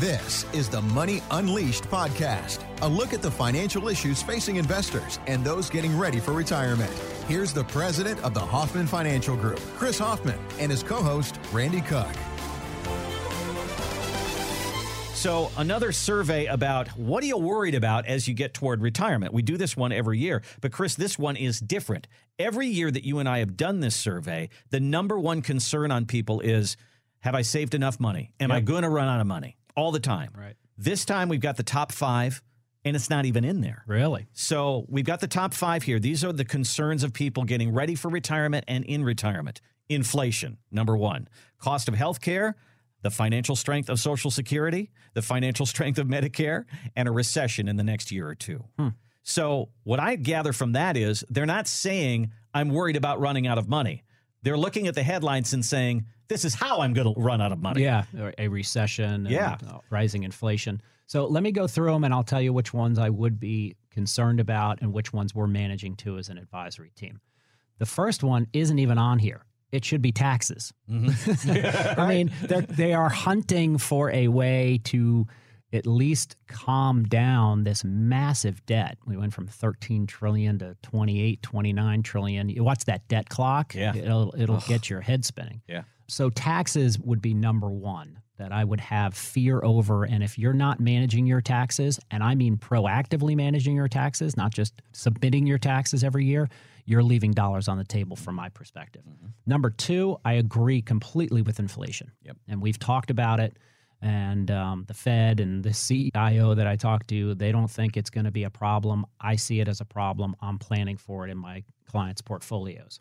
This is the Money Unleashed podcast, a look at the financial issues facing investors and those getting ready for retirement. Here's the president of the Hoffman Financial Group, Chris Hoffman, and his co host, Randy Cook. So, another survey about what are you worried about as you get toward retirement? We do this one every year, but Chris, this one is different. Every year that you and I have done this survey, the number one concern on people is have I saved enough money? Am I going to run out of money? All the time. Right. This time we've got the top five, and it's not even in there. Really? So we've got the top five here. These are the concerns of people getting ready for retirement and in retirement. Inflation, number one. Cost of health care, the financial strength of Social Security, the financial strength of Medicare, and a recession in the next year or two. Hmm. So what I gather from that is they're not saying, I'm worried about running out of money. They're looking at the headlines and saying, this is how I'm going to run out of money. Yeah, a recession, and, Yeah. uh, rising inflation. So let me go through them, and I'll tell you which ones I would be concerned about and which ones we're managing to as an advisory team. The first one isn't even on here. It should be taxes. I mean, they are hunting for a way to at least calm down this massive debt. We went from 13 trillion to 28, 29 trillion. You watch that debt clock. Yeah. It'll, it'll get your head spinning. Yeah. So taxes would be number one that I would have fear over. And if you're not managing your taxes, and I mean proactively managing your taxes, not just submitting your taxes every year, you're leaving dollars on the table from my perspective. Mm-hmm. Number two, I agree completely with inflation. Yep. And we've talked about it. And um, the Fed and the CIO that I talked to, they don't think it's going to be a problem. I see it as a problem. I'm planning for it in my clients' portfolios.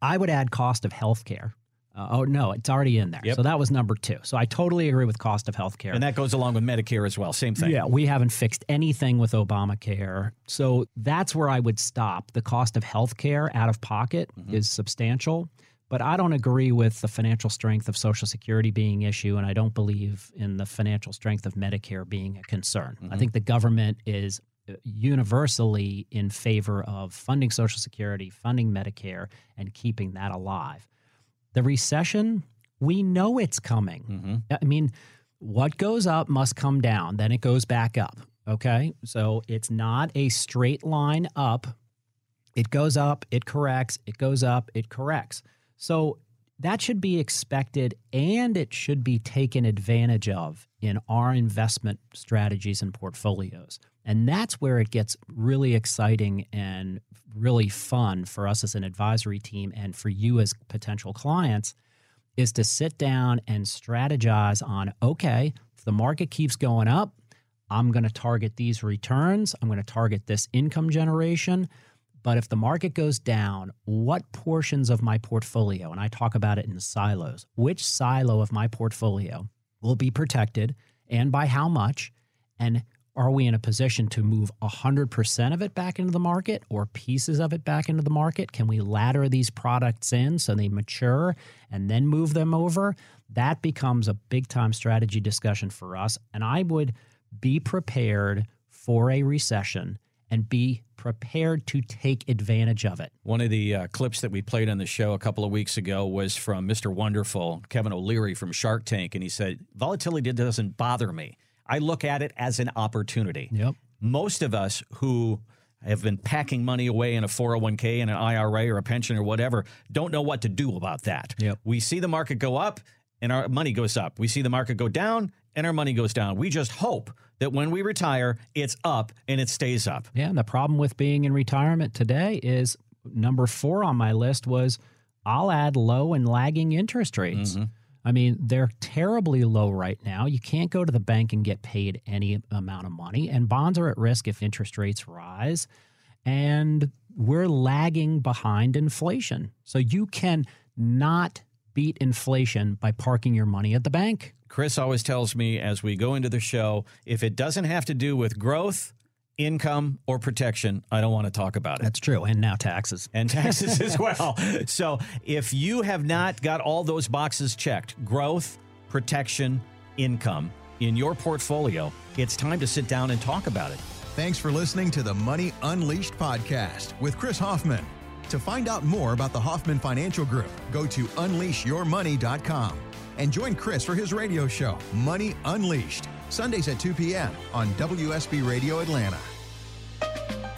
I would add cost of healthcare. Uh, oh no, it's already in there. Yep. So that was number two. So I totally agree with cost of healthcare. And that goes along with Medicare as well. Same thing. Yeah, we haven't fixed anything with Obamacare. So that's where I would stop. The cost of healthcare out of pocket is substantial, but I don't agree with the financial strength of Social Security being issue and I don't believe in the financial strength of Medicare being a concern. I think the government is uh, universally in favor of funding Social Security, funding Medicare and keeping that alive. The recession, we know it's coming. I mean, what goes up must come down, then it goes back up. Okay. So it's not a straight line up. It goes up, it corrects, it goes up, it corrects. So that should be expected and it should be taken advantage of in our investment strategies and portfolios. And that's where it gets really exciting and really fun for us as an advisory team and for you as potential clients is to sit down and strategize on okay, if the market keeps going up, I'm going to target these returns, I'm going to target this income generation. But if the market goes down, what portions of my portfolio, and I talk about it in silos, which silo of my portfolio will be protected and by how much? And are we in a position to move 100% of it back into the market or pieces of it back into the market? Can we ladder these products in so they mature and then move them over? That becomes a big time strategy discussion for us. And I would be prepared for a recession and be prepared to take advantage of it. One of the uh, clips that we played on the show a couple of weeks ago was from Mr. Wonderful, Kevin O'Leary from Shark Tank. And he said, Volatility doesn't bother me. I look at it as an opportunity. Yep. Most of us who have been packing money away in a 401k and an IRA or a pension or whatever don't know what to do about that. Yep. We see the market go up and our money goes up. We see the market go down and our money goes down. We just hope that when we retire, it's up and it stays up. Yeah, and the problem with being in retirement today is number four on my list was I'll add low and lagging interest rates. Mm-hmm. I mean, they're terribly low right now. You can't go to the bank and get paid any amount of money, and bonds are at risk if interest rates rise. And we're lagging behind inflation. So you can not beat inflation by parking your money at the bank. Chris always tells me as we go into the show if it doesn't have to do with growth, income, or protection, I don't want to talk about it. That's true. And now taxes. and taxes as well. So if you have not got all those boxes checked growth, protection, income in your portfolio, it's time to sit down and talk about it. Thanks for listening to the Money Unleashed podcast with Chris Hoffman. To find out more about the Hoffman Financial Group, go to unleashyourmoney.com and join Chris for his radio show, Money Unleashed. Sundays at 2 p.m. on WSB Radio Atlanta.